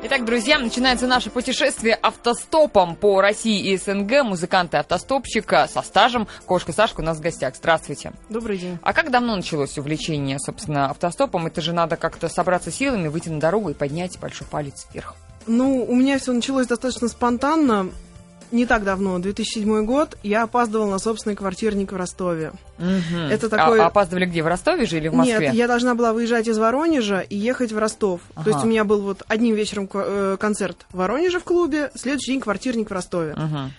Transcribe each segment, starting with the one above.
Итак, друзья, начинается наше путешествие автостопом по России и СНГ. Музыканты автостопщика со стажем. Кошка Сашка у нас в гостях. Здравствуйте. Добрый день. А как давно началось увлечение, собственно, автостопом? Это же надо как-то собраться силами, выйти на дорогу и поднять большой палец вверх. Ну, у меня все началось достаточно спонтанно. Не так давно, 2007 год, я опаздывала на собственный квартирник в Ростове. Мгм. Это такой- А, опаздывали где? В Ростове же или в Москве? Нет, я должна была выезжать из Воронежа и ехать в Ростов. Ага. То есть у меня был вот одним вечером э, концерт в Воронеже в клубе, следующий день квартирник в Ростове. Мгм.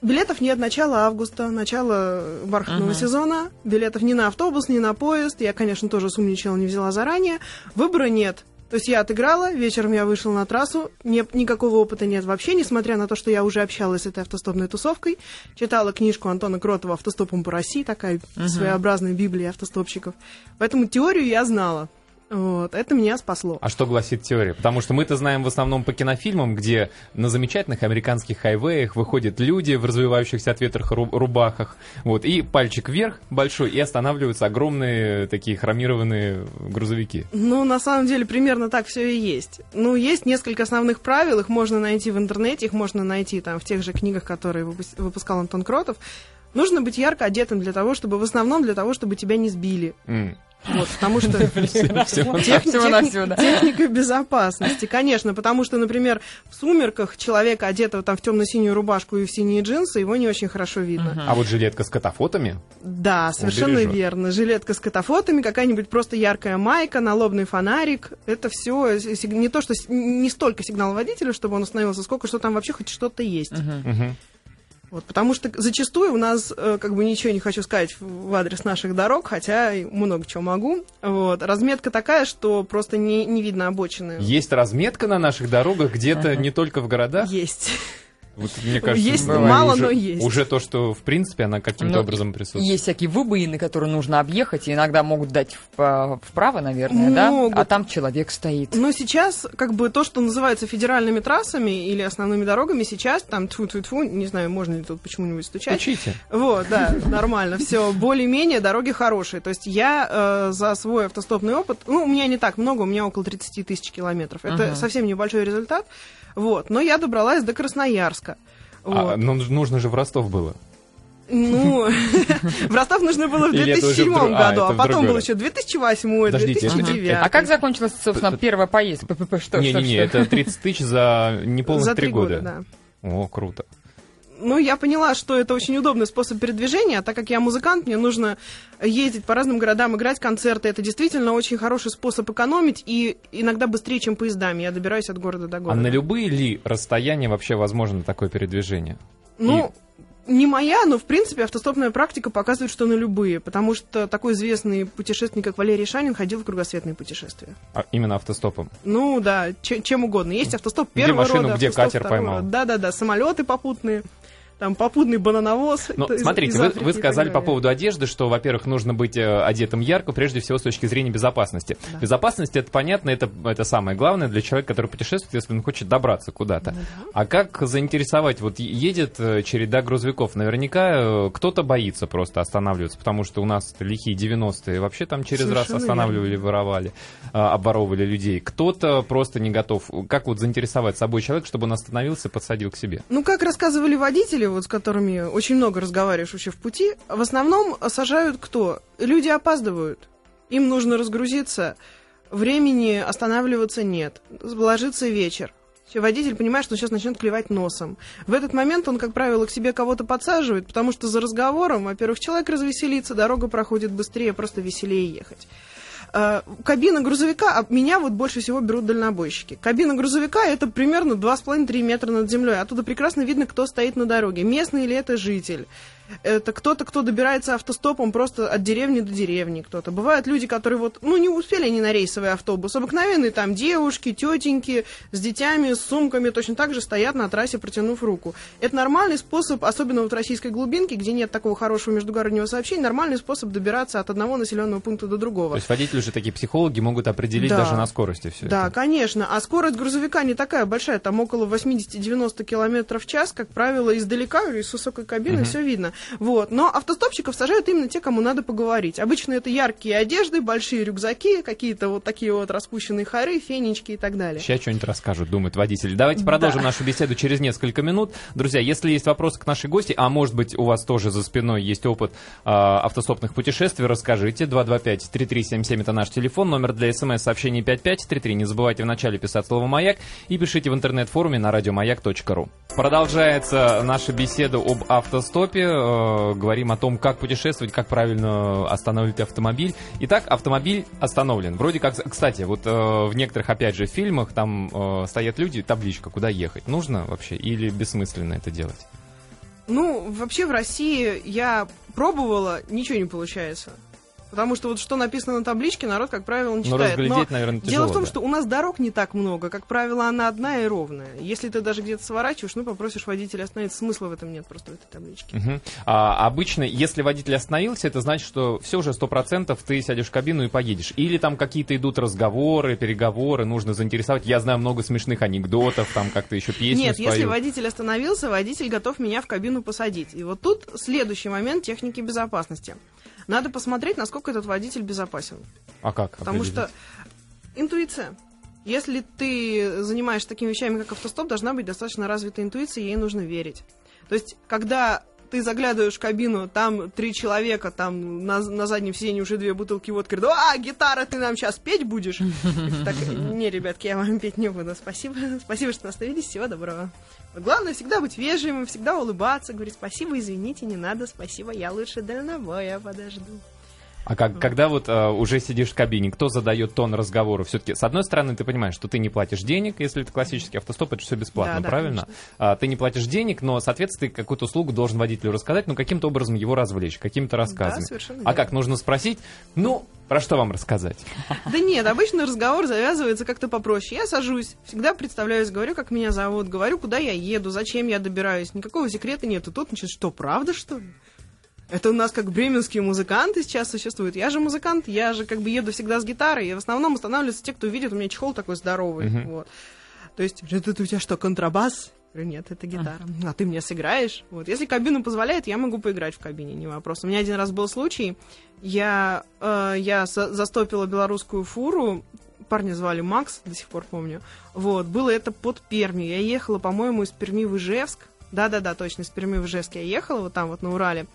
Билетов нет начала августа, начало бархатного Мгм. сезона. Билетов ни на автобус, ни на поезд. Я, конечно, тоже сумничала, не взяла заранее. Выбора нет. То есть я отыграла, вечером я вышла на трассу, не- никакого опыта нет вообще, несмотря на то, что я уже общалась с этой автостопной тусовкой, читала книжку Антона Кротова «Автостопом по России», такая своеобразная библия автостопщиков. Поэтому теорию я знала. Вот, это меня спасло. А что гласит теория? Потому что мы-то знаем в основном по кинофильмам, где на замечательных американских хайвеях выходят люди в развивающихся от ветра ру- рубахах, вот, и пальчик вверх большой, и останавливаются огромные такие хромированные грузовики. Ну, на самом деле, примерно так все и есть. Ну, есть несколько основных правил, их можно найти в интернете, их можно найти там в тех же книгах, которые выпус- выпускал Антон Кротов. Нужно быть ярко одетым для того, чтобы, в основном для того, чтобы тебя не сбили. Вот, потому что техника безопасности, конечно, потому что, например, в сумерках человека, одетого там в темно-синюю рубашку и в синие джинсы, его не очень хорошо видно. А вот жилетка с катафотами, Да, совершенно верно. Жилетка с катафотами, какая-нибудь просто яркая майка, налобный фонарик. Это все не то, что не столько сигнал водителя, чтобы он остановился, сколько что там вообще хоть что-то есть. Вот, потому что зачастую у нас, э, как бы ничего не хочу сказать в адрес наших дорог, хотя много чего могу. Вот, разметка такая, что просто не, не видно обочины. есть разметка на наших дорогах где-то не только в городах. Есть. Вот, мне кажется, Есть бывает мало, уже- но есть. Уже то, что в принципе она каким-то Ну, образом присутствует. Есть всякие выбоины, которые нужно объехать, и иногда могут дать в- вправо, наверное, да? Могут. А там человек стоит. Но сейчас, как бы, то, что называется федеральными трассами или основными дорогами, сейчас там тьфу тьфу тьфу не знаю, можно ли тут почему-нибудь стучать. Учите. Вот, да, нормально, все, более-менее дороги хорошие. То есть я э, за свой автостопный опыт, ну, у меня не так много, у меня около 30 тысяч километров. Это Ага. совсем небольшой результат, вот, но я добралась до Красноярска. А, Вот. ну, нужно же в Ростов было. Ну, в Ростов нужно было в Или это уже в 2007 друг- а, году, а потом другой был раз. еще 2008, Подождите, это- 2009. А как закончилась, собственно, первая поездка? Не-не-не, это 30 тысяч за неполных три года. года, да. О, круто. Ну, я поняла, что это очень удобный способ передвижения, а так как я музыкант, мне нужно ездить по разным городам, играть концерты. Это действительно очень хороший способ экономить и иногда быстрее, чем поездами. Я добираюсь от города до А города. на любые ли расстояния вообще возможно такое передвижение? Ну, не моя, но, в принципе, автостопная практика показывает, что на любые, потому что такой известный путешественник, как Валерий Шанин, ходил в кругосветные путешествия. А, именно автостопом. Ну, да, че- чем угодно. Есть автостоп Где первого машину, рода, где катер поймал. Да-да-да, самолеты попутные, там попутный банановоз. Но это из- смотрите, из вы, Африки вы так сказали по поводу одежды, что, во-первых, нужно быть э, одетым ярко, прежде всего с точки зрения безопасности. Да. Безопасность это понятно, это, это самое главное для человека, который путешествует, если он хочет добраться куда-то. Ну А как заинтересовать? Вот едет э, череда грузовиков, наверняка э, кто-то боится просто останавливаться, потому что у нас лихие 90-е вообще там через раз Совершенно останавливали, воровали, э, оборовывали людей. Кто-то просто не готов. Как вот заинтересовать собой человека, чтобы он остановился, подсадил к себе? Ну, как рассказывали водители, вот с которыми очень много разговариваешь вообще в пути, в основном сажают кто? Люди опаздывают. Им нужно разгрузиться, времени останавливаться нет, ложится вечер. Всё, Водитель понимает, что он сейчас начнет клевать носом. В этот момент он, как правило, к себе кого-то подсаживает, потому что за разговором, во-первых, человек развеселится, дорога проходит быстрее, просто веселее ехать. Э, Кабина грузовика, а меня вот больше всего берут дальнобойщики. Кабина грузовика это примерно 2,5-3 метра над землей. Оттуда прекрасно видно, кто стоит на дороге. Местный или это житель. Это кто-то, кто добирается автостопом просто от деревни до деревни кто-то. Бывают люди, которые вот, ну, не успели они на рейсовый автобус. Обыкновенные там девушки, тетеньки с детьми, с сумками точно так же стоят на трассе, протянув руку. Это нормальный способ, особенно вот в российской глубинке, где нет такого хорошего междугороднего сообщения, нормальный способ добираться от одного населенного пункта до другого. То есть водители уже такие психологи могут определить Да. даже на скорости все Да, это. конечно. А скорость грузовика не такая большая, там около 80-90 км в час, как правило, издалека или с высокой кабины Мгм. все видно. Вот. Но автостопщиков сажают именно те, кому надо поговорить. Обычно это яркие одежды, большие рюкзаки, какие-то вот такие вот распущенные хоры, фенечки и так далее. Сейчас что-нибудь расскажут, думают водители. Давайте продолжим Да. нашу беседу через несколько минут. Друзья, если есть вопросы к нашей гости, а может быть у вас тоже за спиной есть опыт а, автостопных путешествий, расскажите. 225-3377 это наш телефон, номер для смс-сообщений 5533. Не забывайте вначале писать слово «Маяк» и пишите в интернет-форуме на радиомаяк.ру. Продолжается наша беседа об автостопе. Э, говорим о том, как путешествовать, как правильно останавливать автомобиль. Итак, автомобиль остановлен. Вроде как, кстати, вот э, в некоторых, опять же, фильмах там э, стоят люди, табличка, куда ехать. Нужно вообще или бессмысленно это делать? Ну, вообще в России я пробовала, ничего не получается. Потому что вот что написано на табличке, народ, как правило, не Ну, читает. разглядеть, наверное, тяжело. Дело в том, да. что у нас дорог не так много. Как правило, она одна и ровная. Если ты даже где-то сворачиваешь, ну, попросишь водителя остановиться. Смысла в этом нет просто в этой табличке. Мгм. А, обычно, если водитель остановился, это значит, что все уже сто процентов ты сядешь в кабину и поедешь. Или там какие-то идут разговоры, переговоры, нужно заинтересовать. Я знаю много смешных анекдотов, там как-то еще песни Нет, если споют. водитель остановился, водитель готов меня в кабину посадить. И вот тут следующий момент техники безопасности. Надо посмотреть, насколько этот водитель безопасен. А как? Потому определить? что интуиция. Если ты занимаешься такими вещами, как автостоп, должна быть достаточно развитая интуиция, ей нужно верить. То есть, когда ты заглядываешь в кабину, там три человека, там на, на заднем сиденье уже две бутылки водки, говорят, а, гитара, ты нам сейчас петь будешь? Так, не, ребятки, я вам петь не буду, спасибо, спасибо, что остановились, всего доброго. Главное всегда быть вежливым, всегда улыбаться, говорить спасибо, извините, не надо, спасибо, я лучше дальнобоя подожду. А как, когда вот э, уже сидишь в кабине, кто задает тон разговора? Все-таки, с одной стороны, ты понимаешь, что ты не платишь денег, если это классический автостоп, это все бесплатно, Да, да, правильно? конечно. А, ты не платишь денег, но, соответственно, ты какую-то услугу должен водителю рассказать, ну, каким-то образом его развлечь, какими-то рассказами. совершенно а верно. как, нужно спросить, ну, про что вам рассказать? Да нет, обычно разговор завязывается как-то попроще. Я сажусь, всегда представляюсь, говорю, как меня зовут, говорю, куда я еду, зачем я добираюсь. Никакого секрета нет. И тут начинает, что, правда, что ли? Это у нас как бременские музыканты сейчас существуют. Я же музыкант, я же как бы еду всегда с гитарой, и в основном останавливаются те, кто видит, у меня чехол такой здоровый. Мгм. Вот. То есть, это у тебя что, контрабас? Я говорю, нет, это гитара. А ты мне сыграешь? Вот. Если кабина позволяет, я могу поиграть в кабине, не вопрос. У меня один раз был случай, я, э, я за- застопила белорусскую фуру, парня звали Макс, до сих пор помню. Вот, было это под Пермью. Я ехала, по-моему, из Перми в Ижевск. Да-да-да, точно, из Перми в Ижевск я ехала, вот там вот на Урале.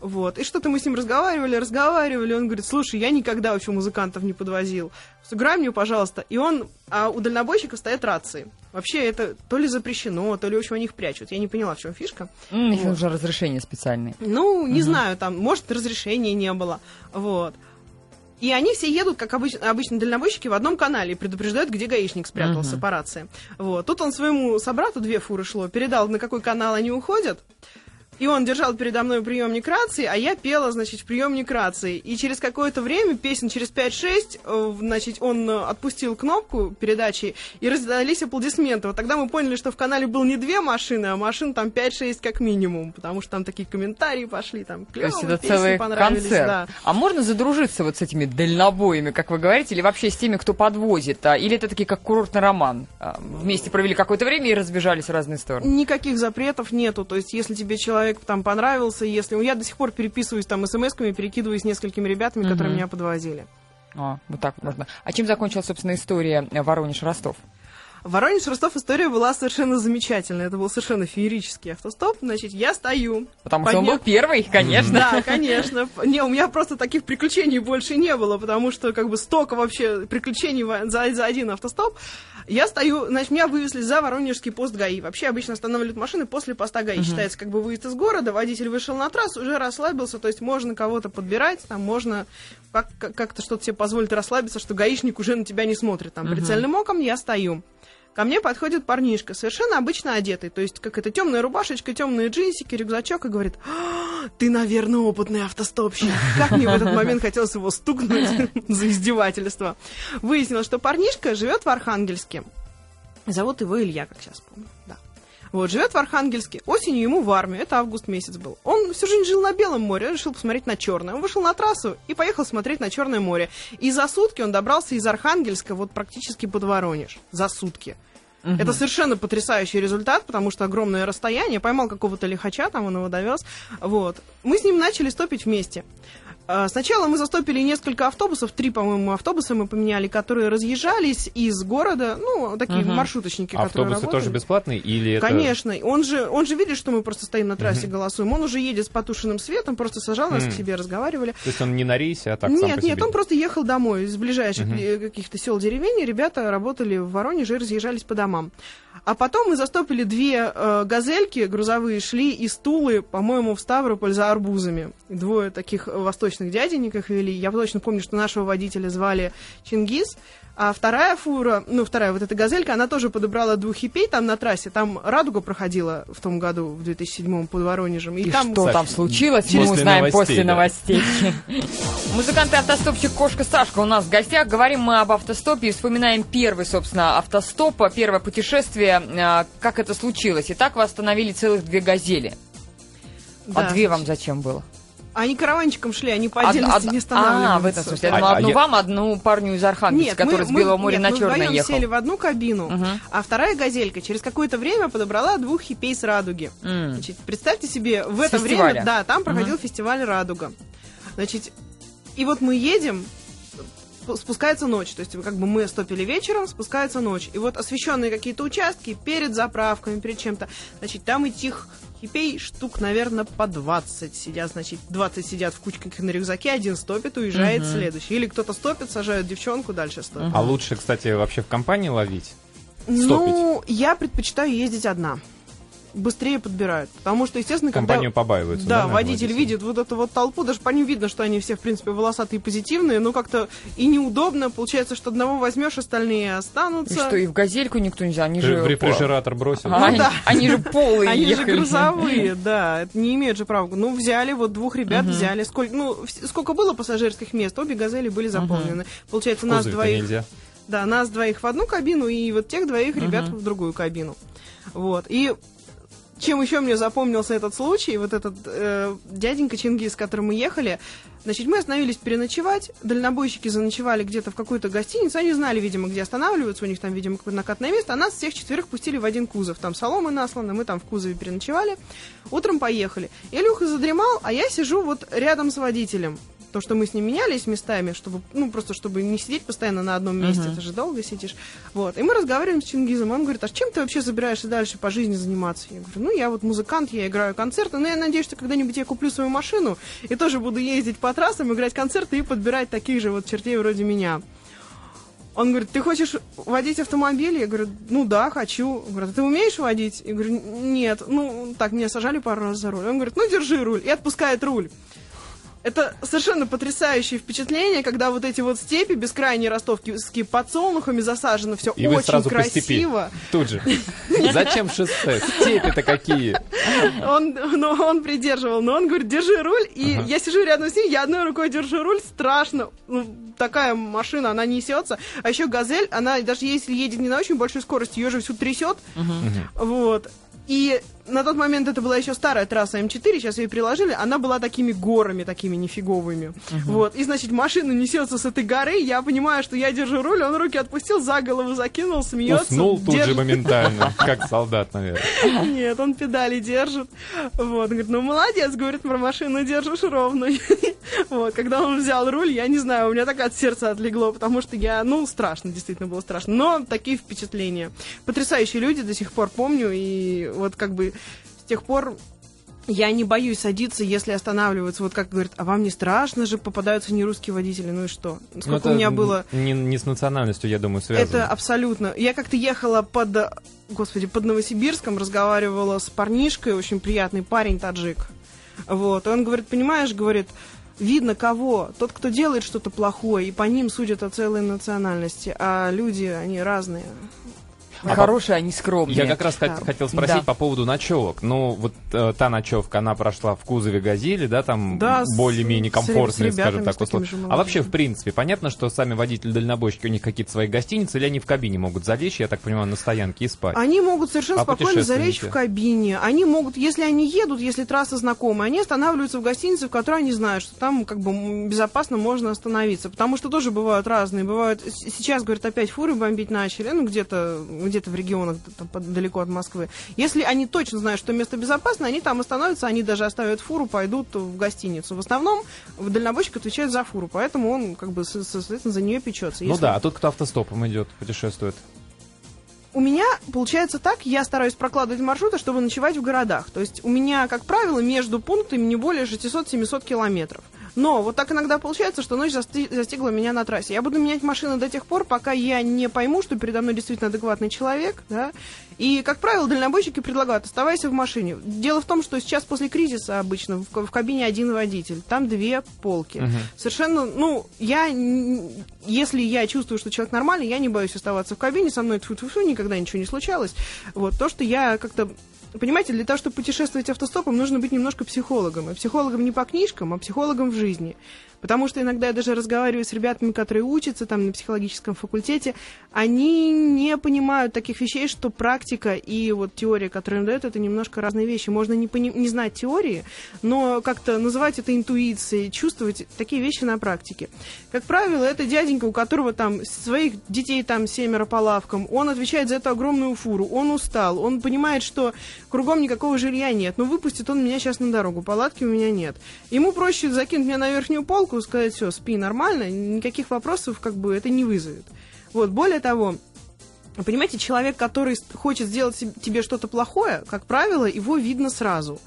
Вот. И что-то мы с ним разговаривали, разговаривали. Он говорит, слушай, я никогда вообще музыкантов не подвозил. Сыграй мне, пожалуйста. И он... А у дальнобойщиков стоят рации. Вообще это то ли запрещено, то ли очень они их прячут. Я не поняла, в чем фишка. Их Вот. нужно разрешение специальное. Ну, не знаю, там, может, разрешения не было. Вот. И они все едут, как обычно, обычно дальнобойщики, в одном канале и предупреждают, где гаишник спрятался Мгм. по рации. Вот. Тут он своему собрату, две фуры шло, передал, на какой канал они уходят. И он держал передо мной приемник рации, а я пела, значит, в приемник рации. И через какое-то время, песен через 5-6, э, значит, он э, отпустил кнопку передачи, и раздались аплодисменты. Вот тогда мы поняли, что в канале был не две машины, а машин там 5-6 как минимум, потому что там такие комментарии пошли, там это песни целый понравились, концерт. да. А можно задружиться вот с этими дальнобоями, как вы говорите, или вообще с теми, кто подвозит? А, или это такие, как курортный роман? А, вместе провели какое-то время и разбежались в разные стороны? Никаких запретов нету. То есть, если тебе человек там понравился, если... Я до сих пор переписываюсь там смс-ками, перекидываюсь с несколькими ребятами, которые Мгм. меня подвозили. А, вот так можно. А чем закончилась, собственно, история э, Воронеж-Ростов? Воронеж Ростов история была совершенно замечательная. Это был совершенно феерический автостоп. Значит, я стою. Потому что он был первый, конечно. Да, конечно. Не, у меня просто таких приключений больше не было, потому что как бы столько вообще приключений за, за один автостоп. Я стою, значит, меня вывезли за Воронежский пост ГАИ. Вообще обычно останавливают машины после поста ГАИ. Считается как бы выезд из города, водитель вышел на трассу, уже расслабился, то есть можно кого-то подбирать, там можно как- как- как-то что-то себе позволить расслабиться, что гаишник уже на тебя не смотрит. Там прицельным оком я стою. Ко мне подходит парнишка, совершенно обычно одетый, то есть как это темная рубашечка, темные джинсики, рюкзачок, и говорит, «А, ты, наверное, опытный автостопщик. Как мне в этот момент хотелось его стукнуть за издевательство. Выяснилось, что парнишка живет в Архангельске. Зовут его Илья, как сейчас помню, да. Вот, живет в Архангельске. Осенью ему в армию, это август месяц был. Он всю жизнь жил на Белом море, он решил посмотреть на Черное. Он вышел на трассу и поехал смотреть на Черное море. И за сутки он добрался из Архангельска вот практически под Воронеж. За сутки. Мгм. Это совершенно потрясающий результат, потому что огромное расстояние. Поймал какого-то лихача, там он его довез. Вот. Мы с ним начали стопить вместе. А, Сначала мы застопили несколько автобусов, три, по-моему, автобуса мы поменяли, которые разъезжались из города, ну, такие Мгм. маршруточники, которые Автобусы тоже бесплатные или это... Конечно. Он же, он же видит, что мы просто стоим на трассе, голосуем. Он уже едет с потушенным светом, просто сажал нас Мгм. к себе, разговаривали. То есть он не на рейсе, а так сам нет, по себе? нет, он просто ехал домой из ближайших э, каких-то сел деревень. Ребята работали в Воронеже и разъезжались по домам. А потом мы застопили две э, газельки грузовые, шли из Тулы, по-моему, в Ставрополь за арбузами. Двое таких восточных дяденек их вели. Я точно помню, что нашего водителя звали Чингис. А вторая фура, ну, вторая вот эта газелька, она тоже подобрала двух хипей там на трассе. Там «Радуга» проходила в том году, в 2007 под Воронежем. И, там... что там Кстати, случилось, мы после узнаем новостей, после да. новостей. Музыкант и автостопщик Кошка Сашка у нас в гостях. Говорим мы об автостопе и вспоминаем первый, собственно, автостоп, первое путешествие. А, Как это случилось? И так вы остановили целых две газели. Да. А две вам зачем было? Они караванчиком шли, они по отдельности од- не останавливаются. А, в этом смысле. Я А- думала, а одну я- вам, одну парню из Архангельска, который мы, с Белого моря нет, на черное мы ехал. сели в одну кабину, Мгм. а вторая газелька через какое-то время подобрала двух хипей с радуги. М. Значит, представьте себе, в С это фестиваля. время, да, там проходил фестиваль Радуга. Значит, и вот мы едем, спускается ночь, то есть как бы мы стопили вечером, спускается ночь, и вот освещенные какие-то участки перед заправками, перед чем-то, значит, там этих хипей штук, наверное, по 20 сидят, значит, 20 сидят в кучках на рюкзаке, один стопит, уезжает Мгм. следующий. Или кто-то стопит, сажают девчонку, дальше стопит. Мгм. А лучше, кстати, вообще в компании ловить? Ну, я предпочитаю ездить одна. Быстрее подбирают. Потому что, естественно, когда... Компанию побаиваются, Да, наверное, водитель водители? видит вот эту вот толпу, даже по ним видно, что они все, в принципе, волосатые и позитивные, но как-то и неудобно. Получается, что одного возьмешь, остальные И останутся. что, и в газельку никто нельзя? Они Ты же... в рефрижератор бросил. А, они, да. они же полые Они же грузовые, да, это не имеют же права. Ну, взяли, вот двух ребят взяли. Сколько, ну, сколько было пассажирских мест, обе газели были заполнены. Получается, нас двоих... нельзя. Да, нас двоих в одну кабину, и вот тех двоих ребят Мгм. в другую кабину. Вот. И чем еще мне запомнился этот случай, вот этот э, дяденька Чингис, с которым мы ехали, значит, мы остановились переночевать, дальнобойщики заночевали где-то в какой-то гостинице, они знали, видимо, где останавливаться, у них там, видимо, какое-то накатное место, а нас всех четверых пустили в один кузов, там соломы насланы, мы там в кузове переночевали, утром поехали. Илюха задремал, а я сижу вот рядом с водителем. То, что мы с ним менялись местами, чтобы, ну, просто чтобы не сидеть постоянно на одном месте, Мгм. это же долго сидишь. Вот. И мы разговариваем с Чингизом, он говорит, а чем ты вообще собираешься дальше по жизни заниматься? Я говорю, ну, я вот музыкант, я играю концерты, но я надеюсь, что когда-нибудь я куплю свою машину и тоже буду ездить по трассам, играть концерты и подбирать таких же вот чертей вроде меня. Он говорит, ты хочешь водить автомобиль? Я говорю, ну да, хочу. Он говорит, а ты умеешь водить? Я говорю, нет. Ну, так, меня сажали пару раз за руль. Он говорит, ну держи руль. И отпускает руль. Это совершенно потрясающее впечатление, когда вот эти вот степи, бескрайние ростовские подсолнухами засажено, все И вы очень сразу по степи. красиво. Тут же. Зачем шоссе? Степи-то какие? Он, но он придерживал, но он говорит, держи руль, и Ага. я сижу рядом с ним, я одной рукой держу руль, страшно. Ну, такая машина, она несется. А еще газель, она даже если едет не на очень большой скорости, ее же всю трясет. Вот. И на тот момент это была еще старая трасса М4, сейчас ее приложили, она была такими горами, такими нифиговыми. Вот. И, значит, машина несется с этой горы, я понимаю, что я держу руль, он руки отпустил, за голову закинул, смеется. Уснул тут же держит. моментально, как солдат, наверное. Нет, он педали держит. Вот, он говорит, ну молодец, говорит, про машину держишь ровно. Вот, когда он взял руль, я не знаю, у меня так от сердца отлегло, потому что я, ну, страшно, действительно было страшно. Но такие впечатления. Потрясающие люди, до сих пор помню, и вот как бы с тех пор я не боюсь садиться, если останавливаются. Вот как говорят, а вам не страшно же, попадаются нерусские водители, ну и что? Ну, Сколько это у меня было... Не, не с национальностью, я думаю, связано. Это абсолютно. Я как-то ехала под, господи, под Новосибирском, разговаривала с парнишкой, очень приятный парень, таджик. Вот, и он говорит, понимаешь, говорит, видно кого, тот, кто делает что-то плохое, и по ним судят о целой национальности, а люди, они разные. А Хорошие, они скромные. Я как раз хот- Да. хотел спросить Да. по поводу ночевок. Ну, вот э, та ночевка, она прошла в кузове «Газели», да, там Да, более-менее комфортные, скажем так, условия. А вообще, в принципе, понятно, что сами водители-дальнобойщики, у них какие-то свои гостиницы, или они в кабине могут залечь, я так понимаю, на стоянке и спать? Они могут совершенно А спокойно залечь в кабине. Они могут, если они едут, если трасса знакомая, они останавливаются в гостинице, в которой они знают, что там как бы безопасно можно остановиться. Потому что тоже бывают разные. Бывают сейчас, говорят, опять фуры бомбить начали. Ну, где-то где-то в регионах там, далеко от Москвы. Если они точно знают, что место безопасно, они там остановятся, они даже оставят фуру, пойдут в гостиницу. В основном дальнобойщик отвечает за фуру, поэтому он как бы, соответственно, за нее печется. Ну да, а тут кто автостопом идет, путешествует у меня получается так, я стараюсь прокладывать маршруты, чтобы ночевать в городах. То есть у меня, как правило, между пунктами не более 600-700 километров. Но вот так иногда получается, что ночь застигла меня на трассе. Я буду менять машину до тех пор, пока я не пойму, что передо мной действительно адекватный человек, да. И, как правило, дальнобойщики предлагают, оставайся в машине. Дело в том, что сейчас после кризиса обычно в, в кабине один водитель, там две полки. Угу. Совершенно, ну, я, если я чувствую, что человек нормальный, я не боюсь оставаться в кабине, со мной тьфу -тьфу -тьфу, никогда ничего не случалось. Вот, то, что я как-то Понимаете, для того, чтобы путешествовать автостопом, нужно быть немножко психологом. И психологом не по книжкам, а психологом в жизни. Потому что иногда я даже разговариваю с ребятами, которые учатся там на психологическом факультете, они не понимают таких вещей, что практика и вот теория, которую им дают, это немножко разные вещи. Можно не, пони- не знать теории, но как-то называть это интуицией, чувствовать такие вещи на практике. Как правило, это дяденька, у которого там своих детей там семеро по лавкам, он отвечает за эту огромную фуру, он устал, он понимает, что кругом никакого жилья нет, но выпустит он меня сейчас на дорогу, палатки у меня нет. Ему проще закинуть меня на верхнюю полку, руку, сказать, все, спи нормально, никаких вопросов как бы это не вызовет. Вот, более того, понимаете, человек, который хочет сделать тебе что-то плохое, как правило, его видно сразу.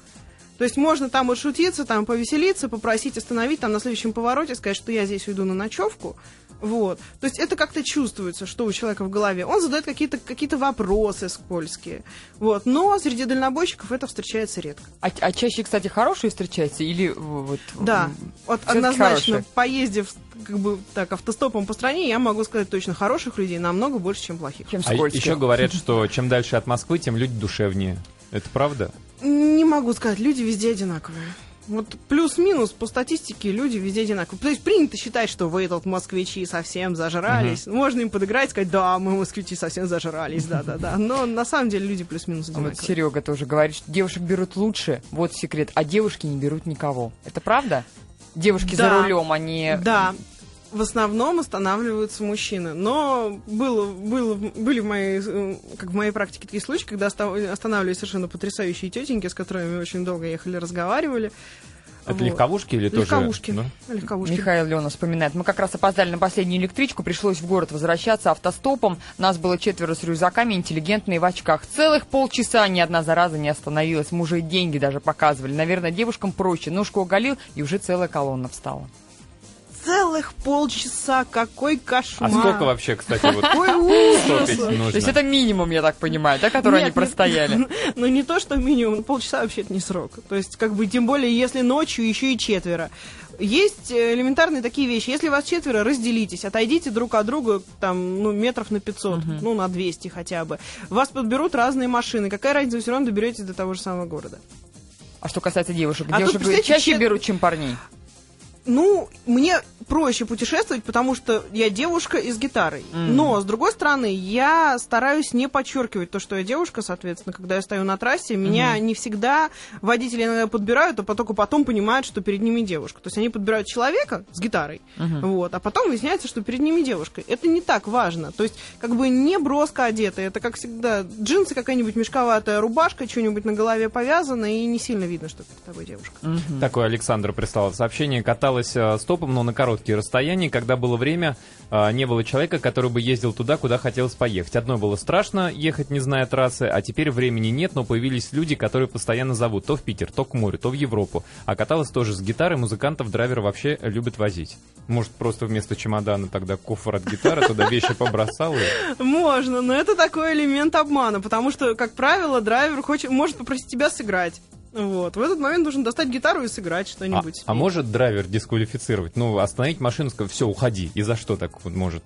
То есть можно там отшутиться, там повеселиться, попросить остановить там на следующем повороте, сказать, что я здесь уйду на ночевку, вот. То есть это как-то чувствуется, что у человека в голове. Он задает какие-то какие вопросы скользкие. Вот. Но среди дальнобойщиков это встречается редко. А, а чаще, кстати, хорошие встречаются или вот... Да, вот однозначно, хорошие. поездив как бы так автостопом по стране, я могу сказать точно, хороших людей намного больше, чем плохих. Чем а еще говорят, что чем дальше от Москвы, тем люди душевнее. Это правда? Не могу сказать, люди везде одинаковые. Вот плюс-минус по статистике люди везде одинаковые. То есть принято считать, что вы тут москвичи совсем зажрались. Uh-huh. Можно им подыграть и сказать, да, мы москвичи совсем зажрались, да-да-да. Но на самом деле люди плюс-минус одинаковые. Вот Серега тоже говорит, что девушек берут лучше. Вот секрет. А девушки не берут никого. Это правда? Девушки да. за рулем, они... Да, в основном останавливаются мужчины. Но было, было, были в моей, э, как в моей практике такие случаи, когда останавливались совершенно потрясающие тетеньки, с которыми мы очень долго ехали, разговаривали. Это вот. легковушки или легковушки. тоже? Да? Легковушки. Михаил Леонов вспоминает. Мы как раз опоздали на последнюю электричку, пришлось в город возвращаться автостопом. Нас было четверо с рюкзаками, интеллигентные в очках. Целых полчаса ни одна зараза не остановилась. Мы уже и деньги даже показывали. Наверное, девушкам проще. Ножку оголил, и уже целая колонна встала целых полчаса. Какой кошмар. А сколько вообще, кстати, вот Какой ужас. нужно? То есть это минимум, я так понимаю, да, который Нет, они простояли? Ну не то, что минимум, полчаса вообще это не срок. То есть, как бы, тем более, если ночью еще и четверо. Есть элементарные такие вещи. Если вас четверо, разделитесь, отойдите друг от друга там, ну, метров на 500, uh-huh. ну, на 200 хотя бы. Вас подберут разные машины. Какая разница, вы все равно доберетесь до того же самого города. А что касается девушек, а девушек тут, чаще чет... берут, чем парней? Ну, мне проще путешествовать, потому что я девушка и с гитарой. Mm-hmm. Но, с другой стороны, я стараюсь не подчеркивать то, что я девушка, соответственно, когда я стою на трассе. Меня mm-hmm. не всегда водители иногда подбирают, а только потом понимают, что перед ними девушка. То есть они подбирают человека с гитарой, mm-hmm. вот, а потом выясняется, что перед ними девушка. Это не так важно. То есть, как бы не броско одета. Это, как всегда, джинсы, какая-нибудь мешковатая рубашка, что-нибудь на голове повязано, и не сильно видно, что перед тобой девушка. Mm-hmm. Такое Александр прислал сообщение. Катал каталась э, стопом, но на короткие расстояния, когда было время, э, не было человека, который бы ездил туда, куда хотелось поехать. Одной было страшно ехать, не зная трассы, а теперь времени нет, но появились люди, которые постоянно зовут то в Питер, то к морю, то в Европу. А каталась тоже с гитарой, музыкантов драйвер вообще любит возить. Может, просто вместо чемодана тогда кофр от гитары, туда вещи побросал? Можно, но это такой элемент обмана, потому что, как правило, драйвер хочет, может попросить тебя сыграть. Вот. В этот момент нужно достать гитару и сыграть что-нибудь. А, а может драйвер дисквалифицировать? Ну, остановить машину, сказать, все, уходи. И за что так вот может?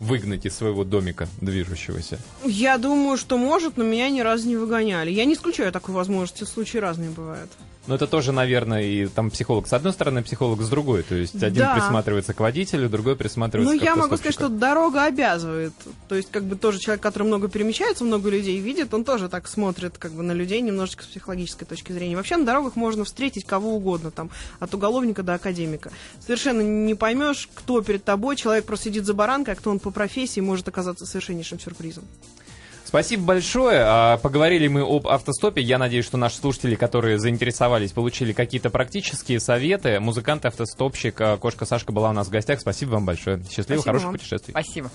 выгнать из своего домика движущегося? Я думаю, что может, но меня ни разу не выгоняли. Я не исключаю такой возможности, случаи разные бывают. Но это тоже, наверное, и там психолог с одной стороны, психолог с другой. То есть один да. присматривается к водителю, другой присматривается ну, к я могу сказать, что дорога обязывает. То есть, как бы тоже человек, который много перемещается, много людей видит, он тоже так смотрит как бы на людей немножечко с психологической точки зрения. Вообще на дорогах можно встретить кого угодно, там, от уголовника до академика. Совершенно не поймешь, кто перед тобой. Человек просто сидит за баранкой, а кто он по профессии, может оказаться совершеннейшим сюрпризом. Спасибо большое. А, Поговорили мы об автостопе. Я надеюсь, что наши слушатели, которые заинтересовались, получили какие-то практические советы. Музыкант, автостопщик, а, кошка Сашка была у нас в гостях. Спасибо вам большое. Счастливо, Спасибо хороших вам. путешествий. Спасибо.